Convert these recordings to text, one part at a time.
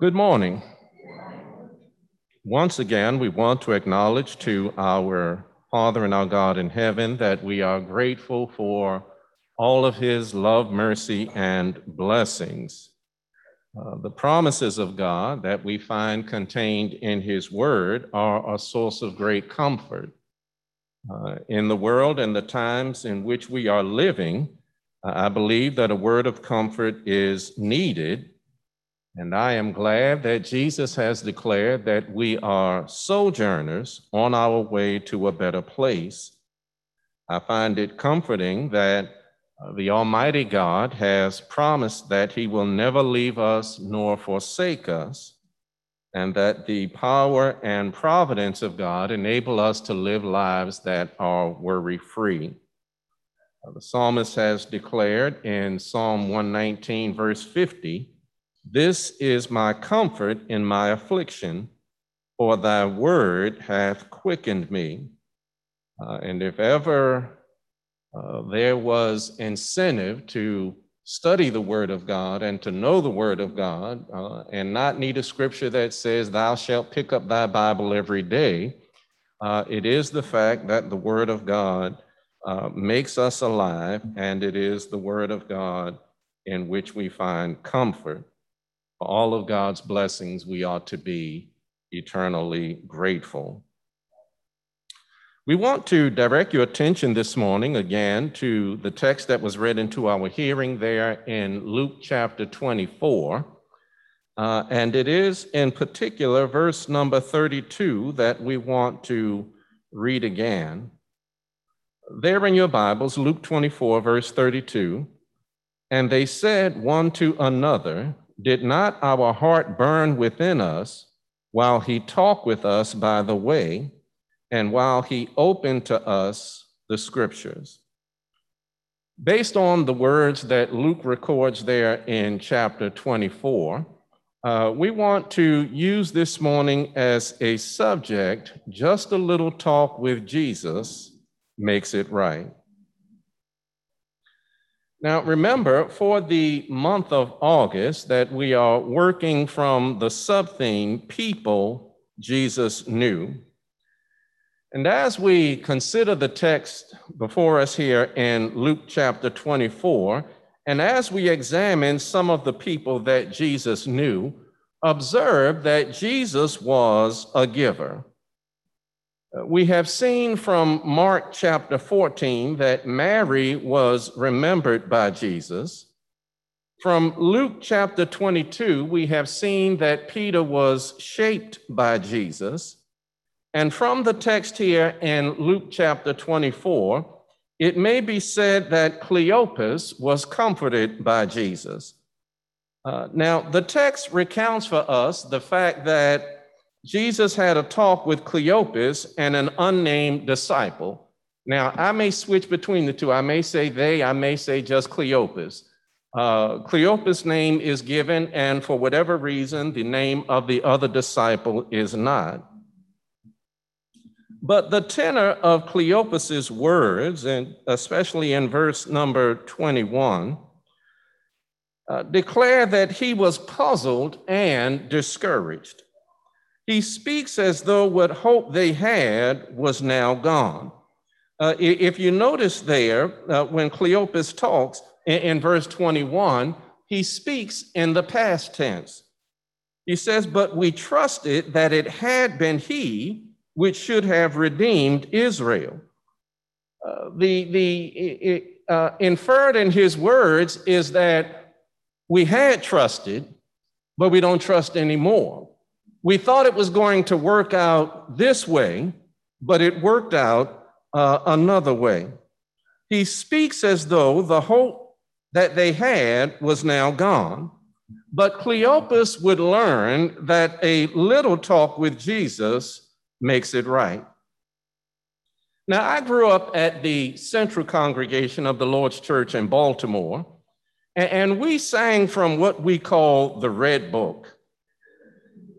Good morning. Once again, we want to acknowledge to our Father and our God in heaven that we are grateful for all of his love, mercy, and blessings. Uh, the promises of God that we find contained in his word are a source of great comfort. Uh, in the world and the times in which we are living, I believe that a word of comfort is needed and I am glad that Jesus has declared that we are sojourners on our way to a better place. I find it comforting that uh, the Almighty God has promised that He will never leave us nor forsake us, and that the power and providence of God enable us to live lives that are worry free. Uh, the psalmist has declared in Psalm 119, verse 50 this is my comfort in my affliction, for thy word hath quickened me. Uh, and if ever uh, there was incentive to study the word of God and to know the word of God uh, and not need a scripture that says, Thou shalt pick up thy Bible every day, uh, it is the fact that the word of God uh, makes us alive, and it is the word of God in which we find comfort. For all of God's blessings, we ought to be eternally grateful. We want to direct your attention this morning again to the text that was read into our hearing there in Luke chapter 24. Uh, and it is in particular verse number 32 that we want to read again. There in your Bibles, Luke 24, verse 32. And they said one to another, did not our heart burn within us while he talked with us by the way, and while he opened to us the scriptures? Based on the words that Luke records there in chapter 24, uh, we want to use this morning as a subject just a little talk with Jesus makes it right. Now, remember, for the month of August, that we are working from the sub theme, People Jesus Knew. And as we consider the text before us here in Luke chapter 24, and as we examine some of the people that Jesus knew, observe that Jesus was a giver. We have seen from Mark chapter 14 that Mary was remembered by Jesus. From Luke chapter 22, we have seen that Peter was shaped by Jesus. And from the text here in Luke chapter 24, it may be said that Cleopas was comforted by Jesus. Uh, now, the text recounts for us the fact that Jesus had a talk with Cleopas and an unnamed disciple. Now, I may switch between the two. I may say they, I may say just Cleopas. Uh, Cleopas' name is given, and for whatever reason, the name of the other disciple is not. But the tenor of Cleopas's words, and especially in verse number 21, uh, declare that he was puzzled and discouraged. He speaks as though what hope they had was now gone. Uh, if you notice there, uh, when Cleopas talks in, in verse 21, he speaks in the past tense. He says, But we trusted that it had been he which should have redeemed Israel. Uh, the the uh, inferred in his words is that we had trusted, but we don't trust anymore. We thought it was going to work out this way, but it worked out uh, another way. He speaks as though the hope that they had was now gone. But Cleopas would learn that a little talk with Jesus makes it right. Now, I grew up at the Central Congregation of the Lord's Church in Baltimore, and we sang from what we call the Red Book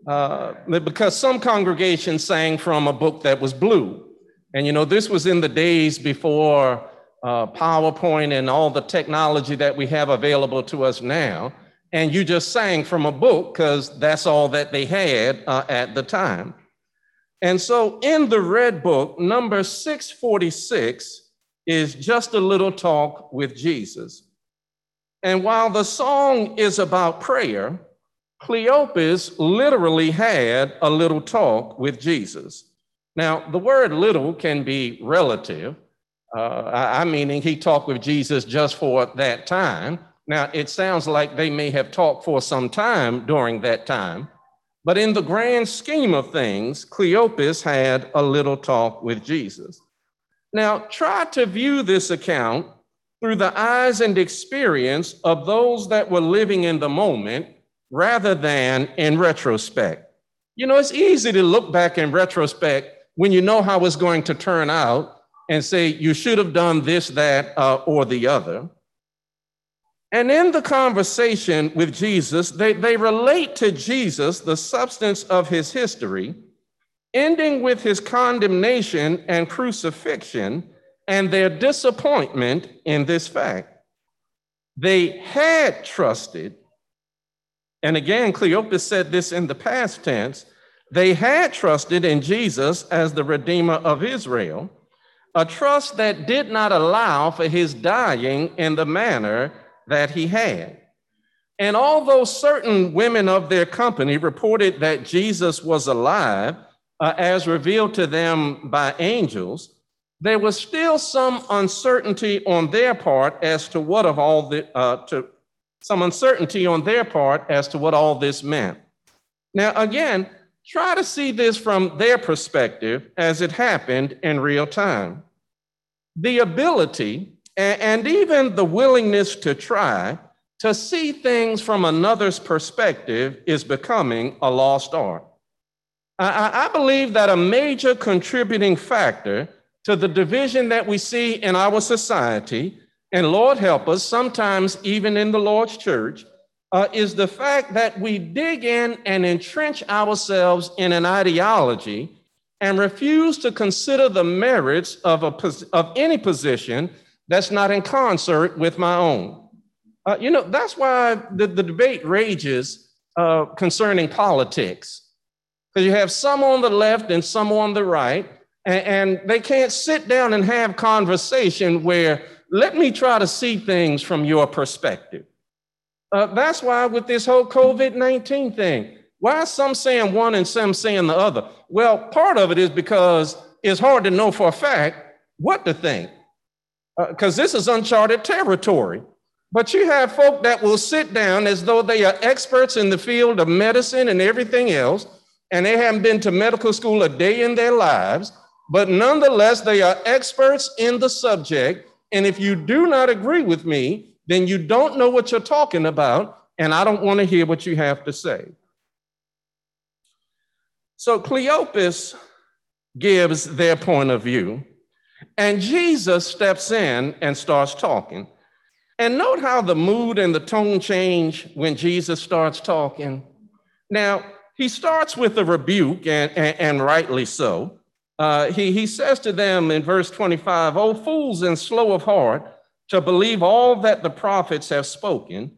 uh, because some congregations sang from a book that was blue. And you know, this was in the days before uh, PowerPoint and all the technology that we have available to us now. and you just sang from a book because that's all that they had uh, at the time. And so in the Red Book, number 646 is just a little talk with Jesus. And while the song is about prayer, Cleopas literally had a little talk with Jesus. Now, the word little can be relative. Uh, I, I meaning he talked with Jesus just for that time. Now, it sounds like they may have talked for some time during that time, but in the grand scheme of things, Cleopas had a little talk with Jesus. Now, try to view this account through the eyes and experience of those that were living in the moment rather than in retrospect. You know, it's easy to look back in retrospect when you know how it's going to turn out and say, you should have done this, that, uh, or the other. And in the conversation with Jesus, they, they relate to Jesus the substance of his history ending with his condemnation and crucifixion and their disappointment in this fact. They had trusted, and again, Cleopas said this in the past tense they had trusted in Jesus as the Redeemer of Israel, a trust that did not allow for his dying in the manner that he had. And although certain women of their company reported that Jesus was alive, uh, as revealed to them by angels, there was still some uncertainty on their part as to what of all the, uh, to, some uncertainty on their part as to what all this meant. Now, again, try to see this from their perspective as it happened in real time. The ability and even the willingness to try to see things from another's perspective is becoming a lost art. I, believe that a major contributing factor to the division that we see in our society, and Lord help us, sometimes even in the Lord's church, uh, is the fact that we dig in and entrench ourselves in an ideology and refuse to consider the merits of, a, of any position that's not in concert with my own. Uh, you know, that's why the, the debate rages uh, concerning politics. Because you have some on the left and some on the right, and, and they can't sit down and have conversation where let me try to see things from your perspective. Uh, that's why with this whole COVID 19 thing, why are some saying one and some saying the other? Well, part of it is because it's hard to know for a fact what to think, because uh, this is uncharted territory. But you have folk that will sit down as though they are experts in the field of medicine and everything else, and they haven't been to medical school a day in their lives, but nonetheless, they are experts in the subject. And if you do not agree with me, then you don't know what you're talking about, and I don't want to hear what you have to say. So Cleopas gives their point of view, and Jesus steps in and starts talking. And note how the mood and the tone change when Jesus starts talking. Now, he starts with a rebuke, and, and, and rightly so. Uh, he, he says to them in verse 25, O fools and slow of heart to believe all that the prophets have spoken,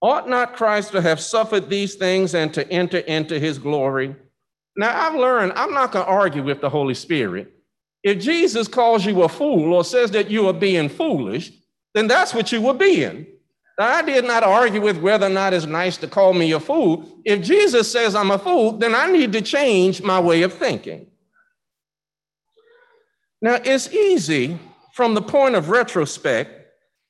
ought not Christ to have suffered these things and to enter into his glory? Now, I've learned I'm not going to argue with the Holy Spirit. If Jesus calls you a fool or says that you are being foolish, then that's what you were being. I did not argue with whether or not it's nice to call me a fool. If Jesus says I'm a fool, then I need to change my way of thinking. Now, it's easy from the point of retrospect,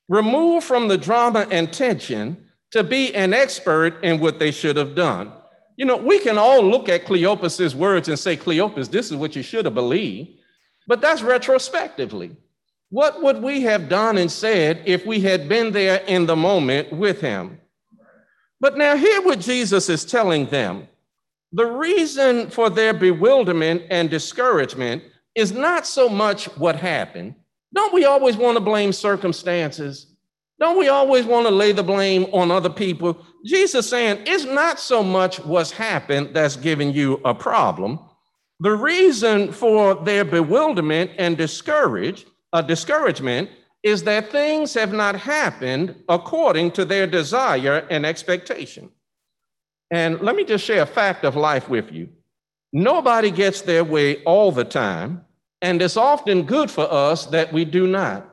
removed from the drama and tension to be an expert in what they should have done. You know, we can all look at Cleopas's words and say, Cleopas, this is what you should have believed, but that's retrospectively. What would we have done and said if we had been there in the moment with him? But now, hear what Jesus is telling them. The reason for their bewilderment and discouragement is not so much what happened. Don't we always want to blame circumstances? Don't we always want to lay the blame on other people? Jesus saying it's not so much what's happened that's giving you a problem. The reason for their bewilderment and discourage a discouragement is that things have not happened according to their desire and expectation. And let me just share a fact of life with you. Nobody gets their way all the time, and it's often good for us that we do not.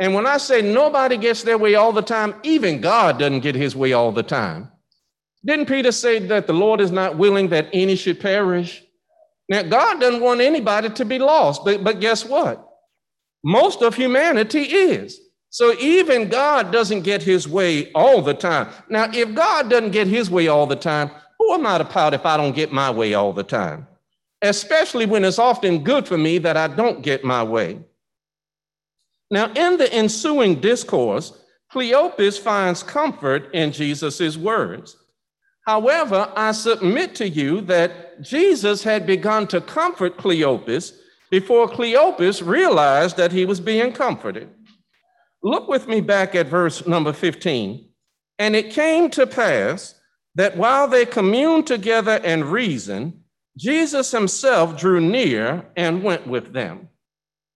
And when I say nobody gets their way all the time, even God doesn't get his way all the time. Didn't Peter say that the Lord is not willing that any should perish? Now, God doesn't want anybody to be lost, but, but guess what? Most of humanity is. So even God doesn't get his way all the time. Now, if God doesn't get his way all the time, who am I to pout if I don't get my way all the time? Especially when it's often good for me that I don't get my way. Now, in the ensuing discourse, Cleopas finds comfort in Jesus' words. However, I submit to you that Jesus had begun to comfort Cleopas before Cleopas realized that he was being comforted. Look with me back at verse number 15. And it came to pass that while they communed together and reasoned, Jesus himself drew near and went with them.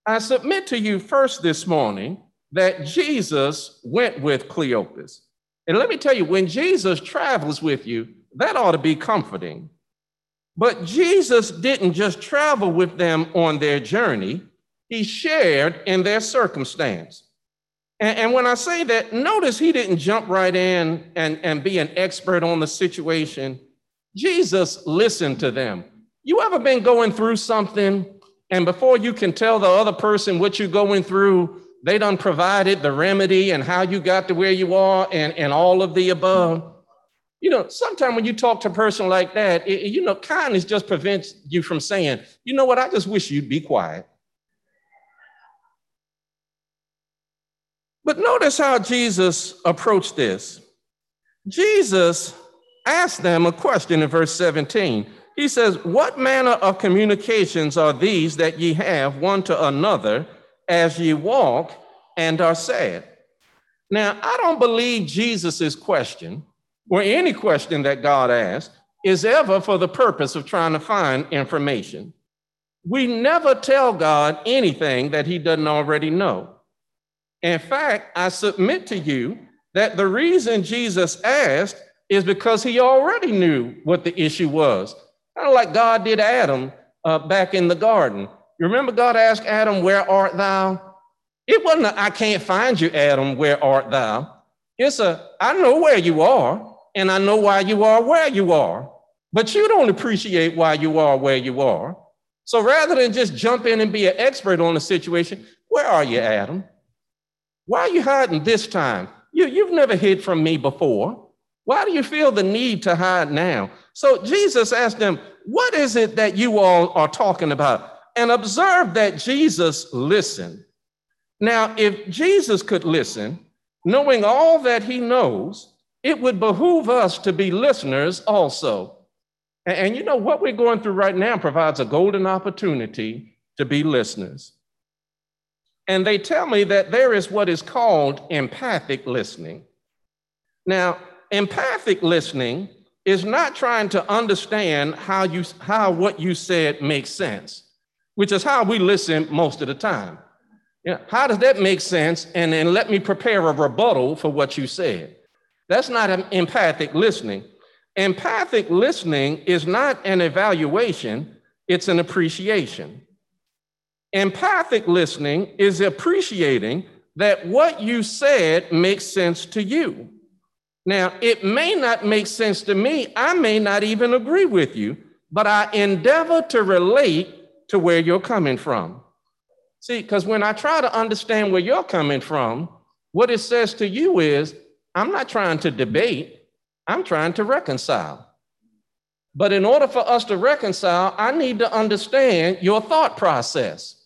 I submit to you first this morning that Jesus went with Cleopas. And let me tell you, when Jesus travels with you, that ought to be comforting. But Jesus didn't just travel with them on their journey, he shared in their circumstance. And, and, when I say that, notice he didn't jump right in and, and be an expert on the situation. Jesus listened to them. You ever been going through something and before you can tell the other person what you're going through, they done provided the remedy and how you got to where you are and, and all of the above. You know, sometimes when you talk to a person like that, it, you know, kindness just prevents you from saying, you know what, I just wish you'd be quiet. But notice how Jesus approached this. Jesus asked them a question in verse 17. He says, What manner of communications are these that ye have one to another as ye walk and are sad? Now, I don't believe Jesus' question, or any question that God asked, is ever for the purpose of trying to find information. We never tell God anything that he doesn't already know. In fact, I submit to you that the reason Jesus asked is because he already knew what the issue was. Kind of like God did Adam uh, back in the garden. You remember God asked Adam, Where art thou? It wasn't I can't find you, Adam, where art thou? It's a, I know where you are, and I know why you are where you are, but you don't appreciate why you are where you are. So rather than just jump in and be an expert on the situation, where are you, Adam? Why are you hiding this time? You, you've never hid from me before. Why do you feel the need to hide now? So Jesus asked them, What is it that you all are talking about? And observe that Jesus listened. Now, if Jesus could listen, knowing all that he knows, it would behoove us to be listeners also. And, and you know what we're going through right now provides a golden opportunity to be listeners. And they tell me that there is what is called empathic listening. Now, empathic listening is not trying to understand how you how what you said makes sense, which is how we listen most of the time. You know, how does that make sense? And then let me prepare a rebuttal for what you said. That's not an empathic listening. Empathic listening is not an evaluation, it's an appreciation. Empathic listening is appreciating that what you said makes sense to you. Now, it may not make sense to me. I may not even agree with you, but I endeavor to relate to where you're coming from. See, because when I try to understand where you're coming from, what it says to you is, I'm not trying to debate, I'm trying to reconcile. But in order for us to reconcile, I need to understand your thought process.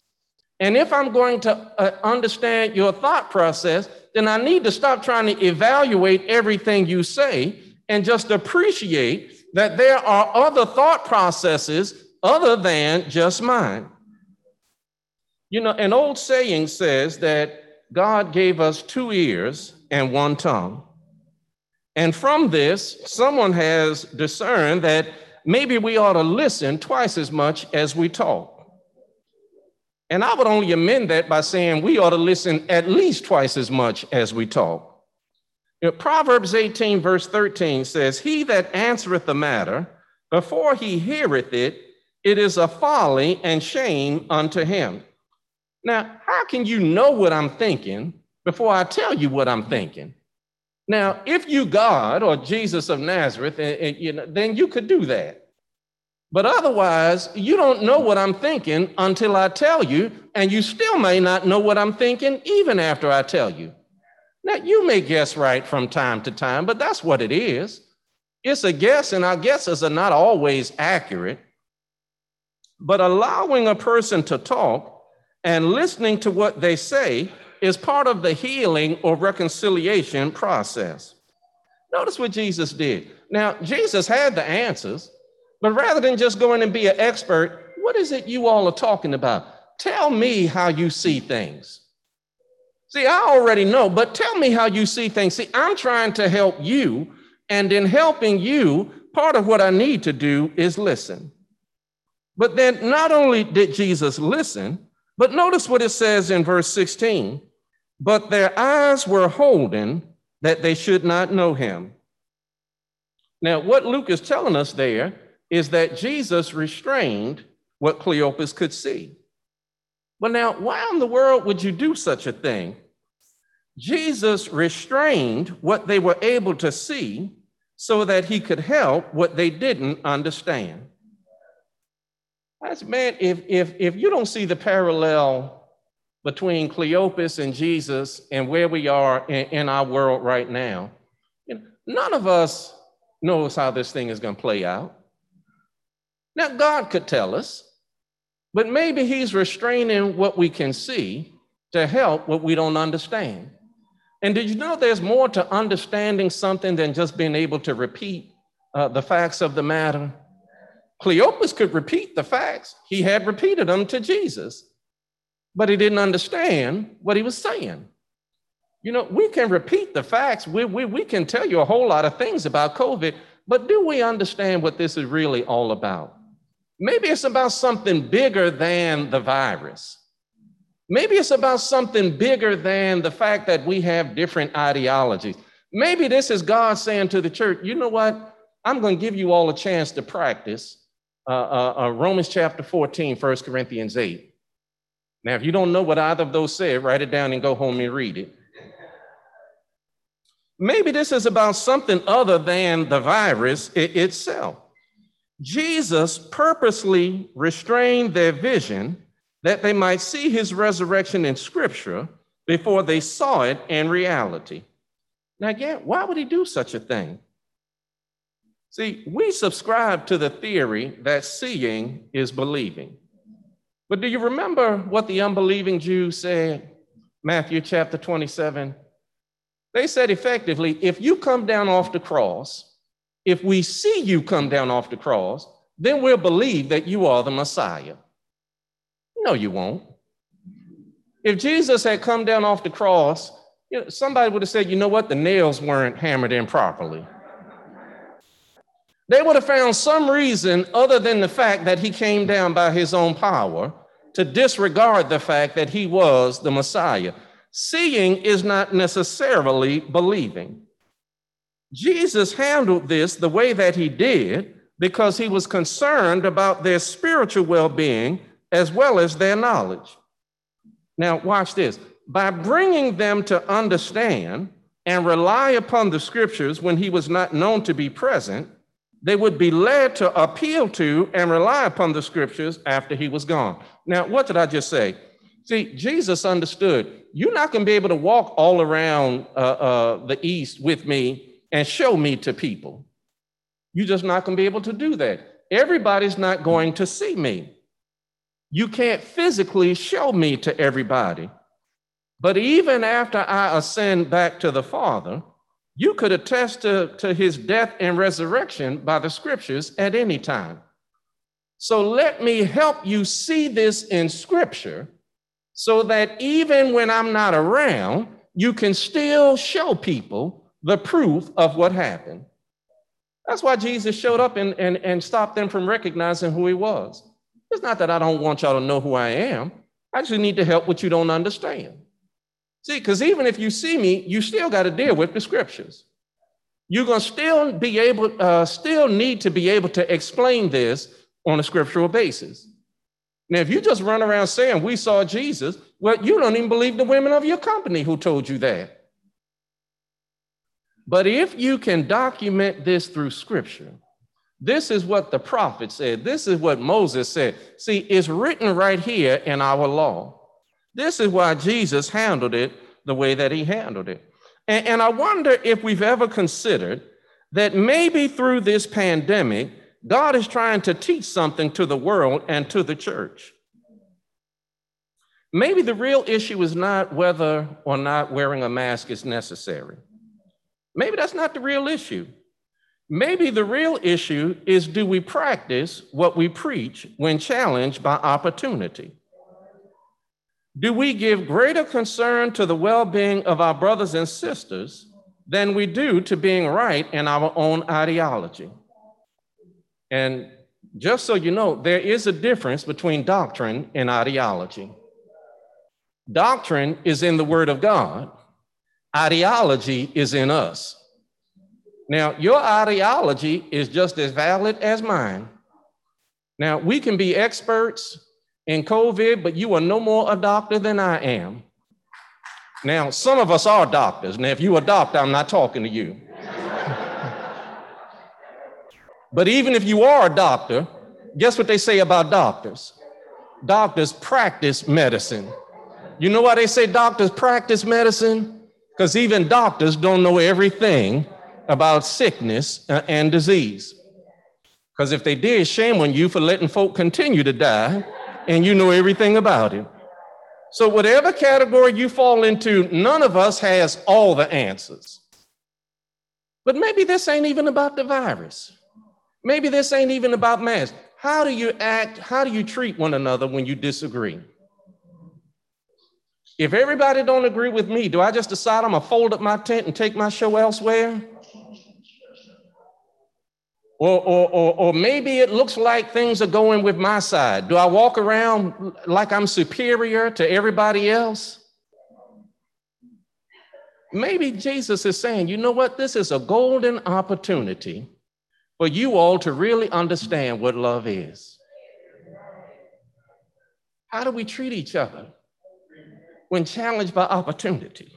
And if I'm going to uh, understand your thought process, then I need to stop trying to evaluate everything you say and just appreciate that there are other thought processes other than just mine. You know, an old saying says that God gave us two ears and one tongue. And from this, someone has discerned that maybe we ought to listen twice as much as we talk. And I would only amend that by saying we ought to listen at least twice as much as we talk. You know, Proverbs 18, verse 13 says, He that answereth the matter, before he heareth it, it is a folly and shame unto him. Now, how can you know what I'm thinking before I tell you what I'm thinking? Now, if you God or Jesus of Nazareth, and, and, you know, then you could do that. But otherwise, you don't know what I'm thinking until I tell you, and you still may not know what I'm thinking even after I tell you. Now, you may guess right from time to time, but that's what it is. It's a guess, and our guesses are not always accurate. But allowing a person to talk and listening to what they say is part of the healing or reconciliation process. Notice what Jesus did. Now, Jesus had the answers, but rather than just going and be an expert, what is it you all are talking about? Tell me how you see things. See, I already know, but tell me how you see things. See, I'm trying to help you, and in helping you, part of what I need to do is listen. But then not only did Jesus listen, but notice what it says in verse 16 but their eyes were holden that they should not know him. Now, what Luke is telling us there is that Jesus restrained what Cleopas could see. But now, why in the world would you do such a thing? Jesus restrained what they were able to see so that he could help what they didn't understand. That's man, if if if you don't see the parallel between Cleopas and Jesus and where we are in, in our world right now, none of us knows how this thing is going to play out. Now, God could tell us, but maybe He's restraining what we can see to help what we don't understand. And did you know there's more to understanding something than just being able to repeat uh, the facts of the matter? Cleopas could repeat the facts. He had repeated them to Jesus, but he didn't understand what he was saying. You know, we can repeat the facts, we, we, we can tell you a whole lot of things about COVID, but do we understand what this is really all about? Maybe it's about something bigger than the virus. Maybe it's about something bigger than the fact that we have different ideologies. Maybe this is God saying to the church, you know what? I'm going to give you all a chance to practice uh, uh, uh, Romans chapter 14, 1 Corinthians 8. Now, if you don't know what either of those said, write it down and go home and read it. Maybe this is about something other than the virus it itself. Jesus purposely restrained their vision that they might see his resurrection in scripture before they saw it in reality. Now, again, why would he do such a thing? See, we subscribe to the theory that seeing is believing. But do you remember what the unbelieving Jews said? Matthew chapter 27. They said effectively, if you come down off the cross, if we see you come down off the cross, then we'll believe that you are the Messiah. No, you won't. If Jesus had come down off the cross, you know, somebody would have said, you know what, the nails weren't hammered in properly. They would have found some reason other than the fact that he came down by his own power to disregard the fact that he was the Messiah. Seeing is not necessarily believing. Jesus handled this the way that he did because he was concerned about their spiritual well being as well as their knowledge. Now, watch this. By bringing them to understand and rely upon the scriptures when he was not known to be present, they would be led to appeal to and rely upon the scriptures after he was gone. Now, what did I just say? See, Jesus understood you're not going to be able to walk all around uh, uh, the East with me and show me to people. You're just not going to be able to do that. Everybody's not going to see me. You can't physically show me to everybody. But even after I ascend back to the Father, you could attest to, to his death and resurrection by the scriptures at any time. So let me help you see this in scripture so that even when I'm not around, you can still show people the proof of what happened. That's why Jesus showed up and, and, and stopped them from recognizing who he was. It's not that I don't want y'all to know who I am. I just need to help what you don't understand. See, because even if you see me, you still got to deal with the scriptures. You're going to still be able, uh, still need to be able to explain this on a scriptural basis. Now, if you just run around saying we saw Jesus, well, you don't even believe the women of your company who told you that. But if you can document this through scripture, this is what the prophet said. This is what Moses said. See, it's written right here in our law. This is why Jesus handled it the way that he handled it. And, and I wonder if we've ever considered that maybe through this pandemic, God is trying to teach something to the world and to the church. Maybe the real issue is not whether or not wearing a mask is necessary. Maybe that's not the real issue. Maybe the real issue is do we practice what we preach when challenged by opportunity? Do we give greater concern to the well being of our brothers and sisters than we do to being right in our own ideology? And just so you know, there is a difference between doctrine and ideology. Doctrine is in the Word of God, ideology is in us. Now, your ideology is just as valid as mine. Now, we can be experts in COVID, but you are no more a doctor than I am. Now, some of us are doctors. Now, if you're a doctor, I'm not talking to you. but even if you are a doctor, guess what they say about doctors? Doctors practice medicine. You know why they say doctors practice medicine? Because even doctors don't know everything about sickness uh, and disease. Because if they did, shame on you for letting folk continue to die and you know everything about it. So, whatever category you fall into, none of us has all the answers. But maybe this ain't even about the virus. Maybe this ain't even about masks. How do you act? How do you treat one another when you disagree? If everybody don't agree with me, do I just decide I'm gonna fold up my tent and take my show elsewhere? Or, or, or, or maybe it looks like things are going with my side. Do I walk around like I'm superior to everybody else? Maybe Jesus is saying, you know what? This is a golden opportunity for you all to really understand what love is. How do we treat each other when challenged by opportunity?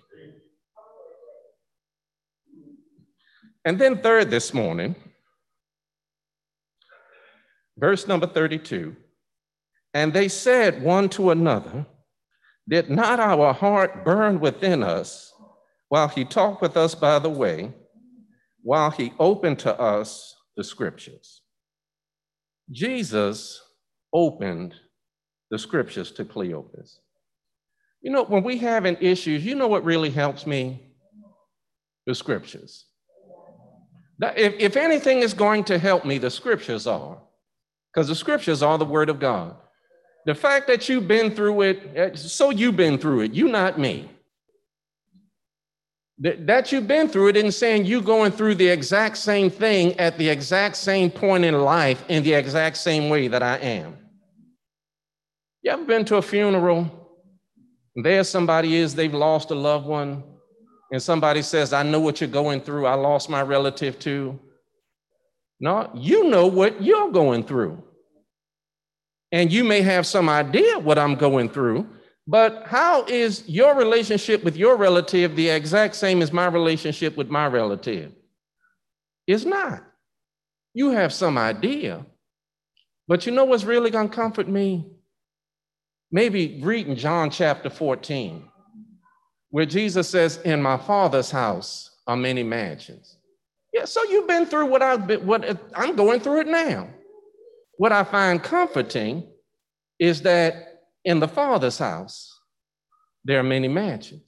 And then, third, this morning, Verse number 32 And they said one to another, Did not our heart burn within us while he talked with us by the way, while he opened to us the scriptures? Jesus opened the scriptures to Cleopas. You know, when we having issues, you know what really helps me? The scriptures. If, if anything is going to help me, the scriptures are because the scriptures are the word of God. The fact that you've been through it, eh, so you've been through it, you not me. That you've been through it isn't saying you going through the exact same thing at the exact same point in life in the exact same way that I am. You ever been to a funeral? There somebody is, they've lost a loved one, and somebody says, I know what you're going through. I lost my relative too. No, you know what you're going through. And you may have some idea what I'm going through, but how is your relationship with your relative the exact same as my relationship with my relative? It's not. You have some idea. But you know what's really going to comfort me? Maybe reading John chapter 14, where Jesus says, In my Father's house are many mansions. Yeah, so you've been through what I've been, what I'm going through it now. What I find comforting is that in the Father's house, there are many mansions.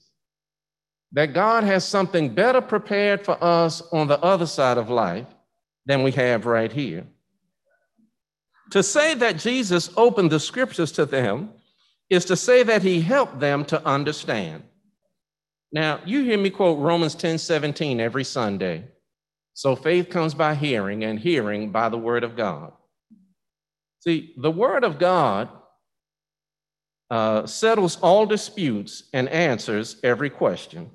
That God has something better prepared for us on the other side of life than we have right here. To say that Jesus opened the scriptures to them is to say that he helped them to understand. Now, you hear me quote Romans 10 17 every Sunday. So faith comes by hearing, and hearing by the word of God. See, the word of God uh, settles all disputes and answers every question.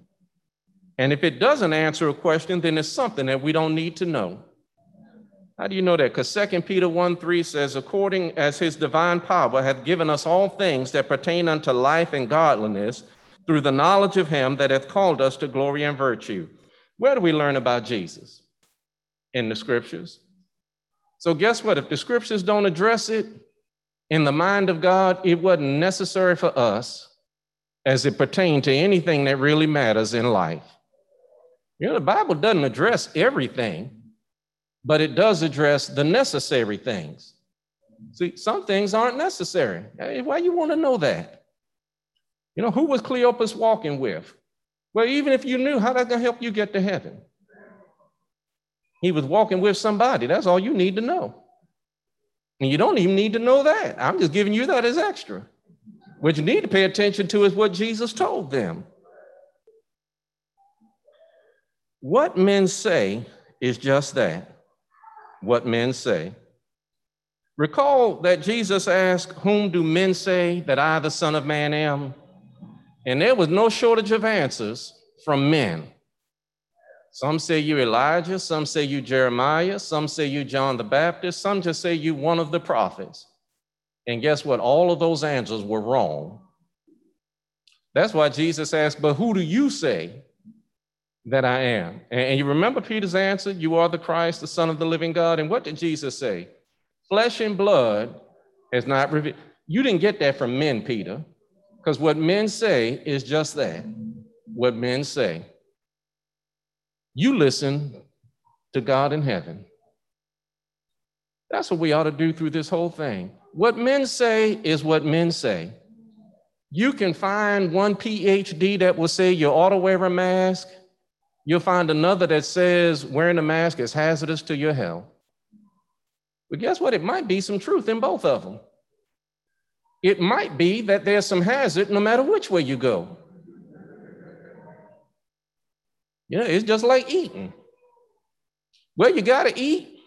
And if it doesn't answer a question, then it's something that we don't need to know. How do you know that? Because 2 Peter 1 3 says, according as his divine power hath given us all things that pertain unto life and godliness through the knowledge of him that hath called us to glory and virtue. Where do we learn about Jesus? In the scriptures. So, guess what? If the scriptures don't address it in the mind of God, it wasn't necessary for us as it pertained to anything that really matters in life. You know, the Bible doesn't address everything, but it does address the necessary things. See, some things aren't necessary. Hey, why you want to know that? You know, who was Cleopas walking with? Well, even if you knew, how that gonna help you get to heaven? He was walking with somebody. That's all you need to know. And you don't even need to know that. I'm just giving you that as extra. What you need to pay attention to is what Jesus told them. What men say is just that what men say. Recall that Jesus asked, Whom do men say that I, the Son of Man, am? And there was no shortage of answers from men. Some say you Elijah, some say you Jeremiah, some say you John the Baptist, some just say you one of the prophets. And guess what? All of those answers were wrong. That's why Jesus asked, But who do you say that I am? And you remember Peter's answer, You are the Christ, the Son of the living God. And what did Jesus say? Flesh and blood has not revealed. You didn't get that from men, Peter. Because what men say is just that what men say. You listen to God in heaven. That's what we ought to do through this whole thing. What men say is what men say. You can find one PhD that will say you ought to wear a mask. You'll find another that says wearing a mask is hazardous to your health. But guess what? It might be some truth in both of them it might be that there's some hazard no matter which way you go. Know, it's just like eating. Well, you got to eat,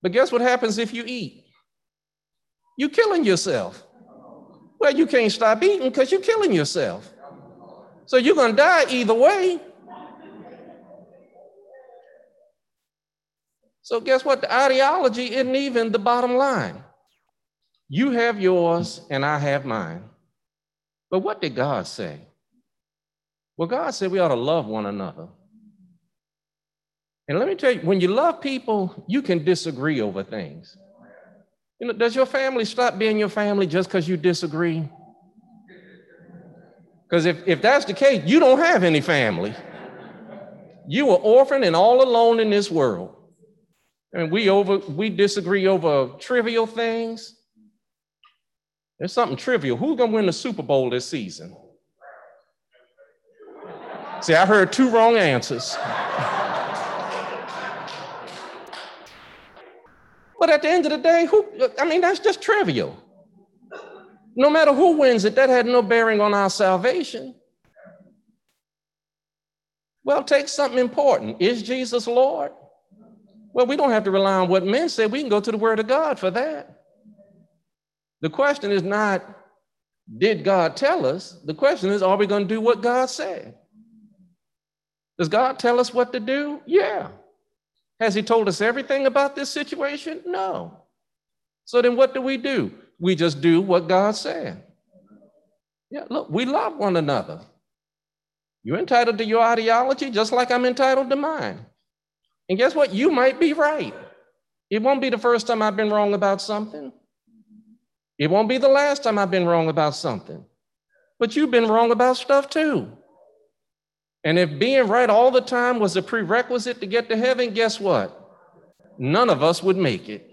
but guess what happens if you eat? You're killing yourself. Well, you can't stop eating because you're killing yourself. So you're going to die either way. So, guess what? The ideology isn't even the bottom line. You have yours and I have mine. But what did God say? Well, God said we ought to love one another. And let me tell you, when you love people, you can disagree over things. You know, does your family stop being your family just because you disagree? Because if, if that's the case, you don't have any family. You are orphaned and all alone in this world. And we over we disagree over trivial things. There's something trivial. Who's to win the Super Bowl this season? See, I heard two wrong answers. but at the end of the day, who, I mean, that's just trivial. No matter who wins it, that had no bearing on our salvation. Well, take something important. Is Jesus Lord? Well, we don't have to rely on what men say. We can go to the Word of God for that. The question is not, did God tell us? The question is, are we going to do what God said? Does God tell us what to do? Yeah. Has He told us everything about this situation? No. So then what do we do? We just do what God said. Yeah, look, we love one another. You're entitled to your ideology just like I'm entitled to mine. And guess what? You might be right. It won't be the first time I've been wrong about something. It won't be the last time I've been wrong about something, but you've been wrong about stuff too. And if being right all the time was a prerequisite to get to heaven, guess what? None of us would make it.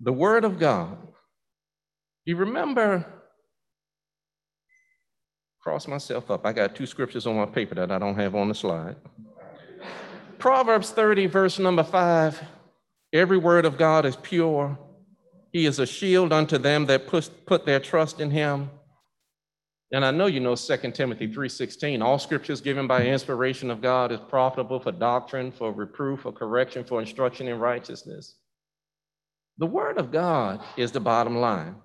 The Word of God. You remember, cross myself up. I got two scriptures on my paper that I don't have on the slide. Proverbs 30, verse number 5 Every word of God is pure. He is a shield unto them that put, put their trust in him. And I know you know 2 Timothy 3:16, all scriptures given by inspiration of God is profitable for doctrine, for reproof, for correction, for instruction in righteousness. The Word of God is the bottom line.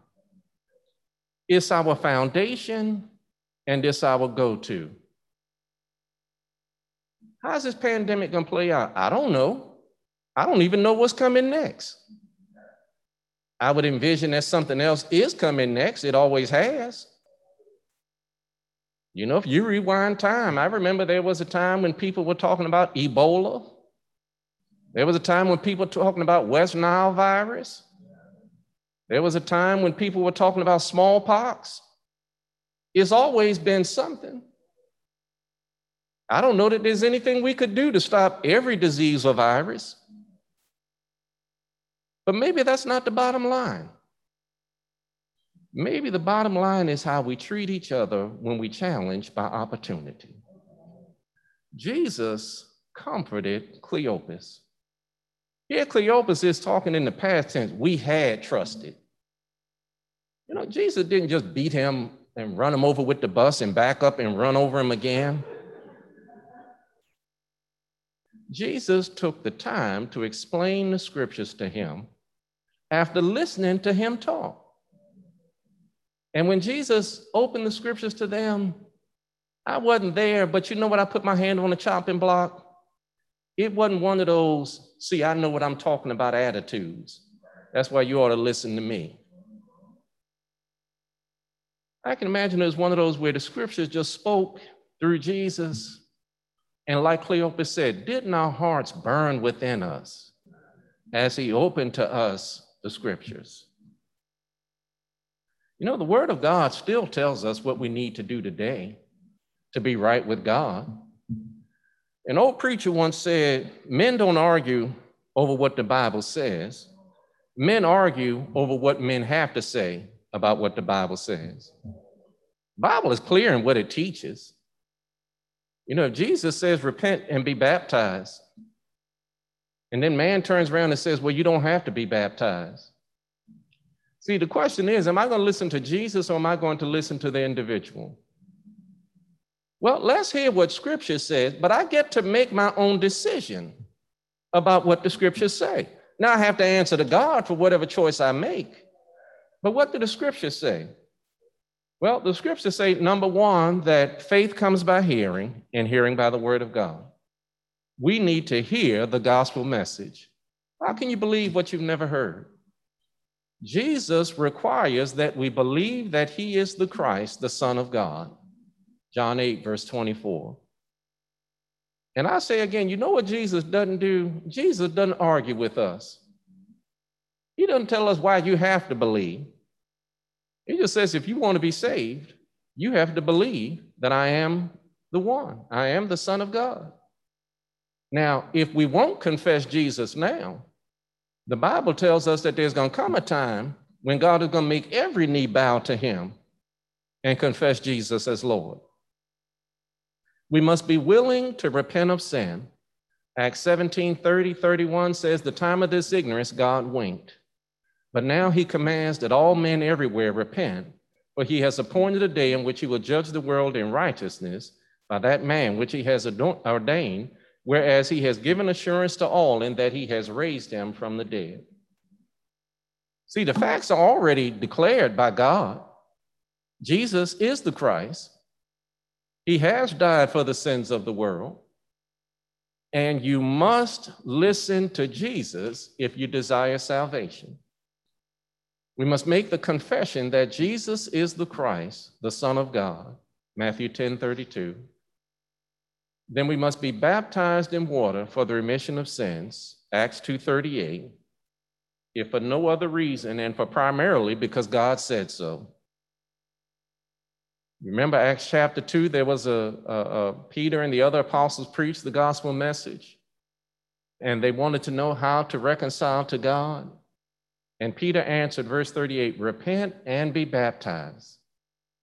It's our foundation and it's our go to. How's this pandemic going to play out? I don't know. I don't even know what's coming next. I would envision that something else is coming next. It always has. You know, if you rewind time, I remember there was a time when people were talking about Ebola. There was a time when people were talking about West Nile virus. There was a time when people were talking about smallpox. It's always been something. I don't know that there's anything we could do to stop every disease or virus. But maybe that's not the bottom line. Maybe the bottom line is how we treat each other when we challenge by opportunity. Jesus comforted Cleopas. Here, Cleopas is talking in the past tense. We had trusted. You know, Jesus didn't just beat him and run him over with the bus and back up and run over him again. Jesus took the time to explain the scriptures to him after listening to him talk. And when Jesus opened the scriptures to them, I wasn't there, but you know what? I put my hand on the chopping block. It wasn't one of those, see, I know what I'm talking about attitudes. That's why you ought to listen to me. I can imagine it was one of those where the scriptures just spoke through Jesus and like Cleopas said, didn't our hearts burn within us as he opened to us the scriptures? You know, the word of God still tells us what we need to do today to be right with God. An old preacher once said, Men don't argue over what the Bible says, men argue over what men have to say about what the Bible says. The Bible is clear in what it teaches. You know, Jesus says, repent and be baptized. And then man turns around and says, well, you don't have to be baptized. See, the question is, am I going to listen to Jesus or am I going to listen to the individual? Well, let's hear what scripture says, but I get to make my own decision about what the scriptures say. Now I have to answer to God for whatever choice I make. But what do the scriptures say? Well, the scriptures say, number one, that faith comes by hearing, and hearing by the word of God. We need to hear the gospel message. How can you believe what you've never heard? Jesus requires that we believe that he is the Christ, the Son of God. John 8, verse 24. And I say again, you know what Jesus doesn't do? Jesus doesn't argue with us. He doesn't tell us why you have to believe. He just says, if you want to be saved, you have to believe that I am the one, I am the Son of God. Now, if we won't confess Jesus now, the Bible tells us that there's going to come a time when God is going to make every knee bow to him and confess Jesus as Lord. We must be willing to repent of sin. Acts 17 30, 31 says, The time of this ignorance God winked. But now he commands that all men everywhere repent, for he has appointed a day in which he will judge the world in righteousness by that man which he has ordained, whereas he has given assurance to all in that he has raised him from the dead. See, the facts are already declared by God. Jesus is the Christ. He has died for the sins of the world. And you must listen to Jesus if you desire salvation. We must make the confession that Jesus is the Christ, the Son of God, Matthew 10 32. Then we must be baptized in water for the remission of sins, Acts 2 38, if for no other reason and for primarily because God said so. Remember Acts chapter 2, there was a, a, a Peter and the other apostles preached the gospel message, and they wanted to know how to reconcile to God. And Peter answered, verse 38 Repent and be baptized,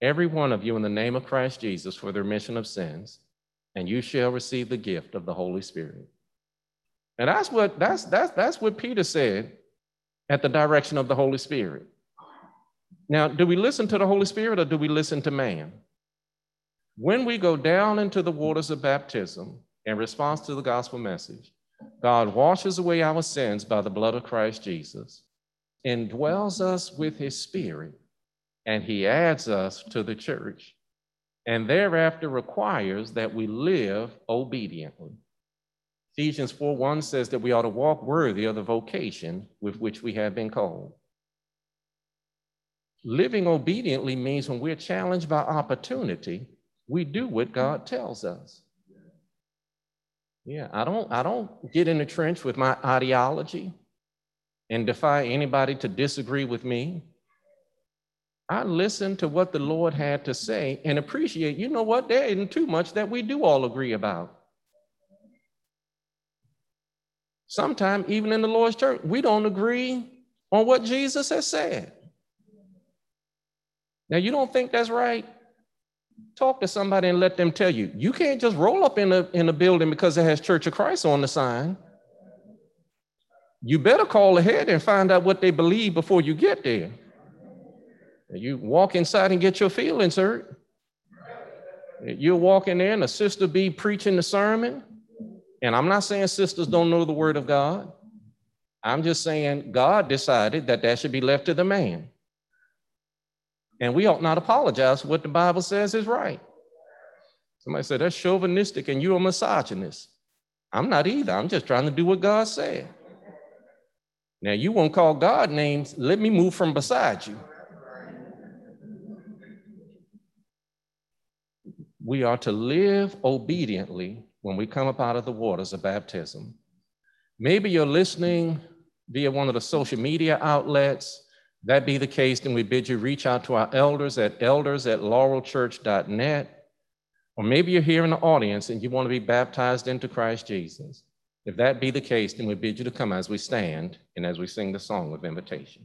every one of you, in the name of Christ Jesus, for the remission of sins, and you shall receive the gift of the Holy Spirit. And that's what that's that's that's what Peter said at the direction of the Holy Spirit. Now, do we listen to the Holy Spirit or do we listen to man? When we go down into the waters of baptism in response to the gospel message, God washes away our sins by the blood of Christ Jesus indwells us with his spirit, and he adds us to the church, and thereafter requires that we live obediently. Ephesians 4 1 says that we ought to walk worthy of the vocation with which we have been called. Living obediently means when we're challenged by opportunity, we do what God tells us. Yeah, I don't I don't get in the trench with my ideology and defy anybody to disagree with me. I listen to what the Lord had to say and appreciate, you know what, there isn't too much that we do all agree about. Sometimes, even in the Lord's church, we don't agree on what Jesus has said. Now, you don't think that's right? Talk to somebody and let them tell you. You can't just roll up in a, in a building because it has Church of Christ on the sign. You better call ahead and find out what they believe before you get there. You walk inside and get your feelings hurt. You'll walk in there and a sister be preaching the sermon. And I'm not saying sisters don't know the word of God. I'm just saying God decided that that should be left to the man. And we ought not apologize for what the Bible says is right. Somebody said that's chauvinistic and you're a misogynist. I'm not either. I'm just trying to do what God said. Now, you won't call God names. Let me move from beside you. We are to live obediently when we come up out of the waters of baptism. Maybe you're listening via one of the social media outlets. That be the case, then we bid you reach out to our elders at elders at laurelchurch.net. Or maybe you're here in the audience and you want to be baptized into Christ Jesus. If that be the case, then we bid you to come as we stand and as we sing the song of invitation.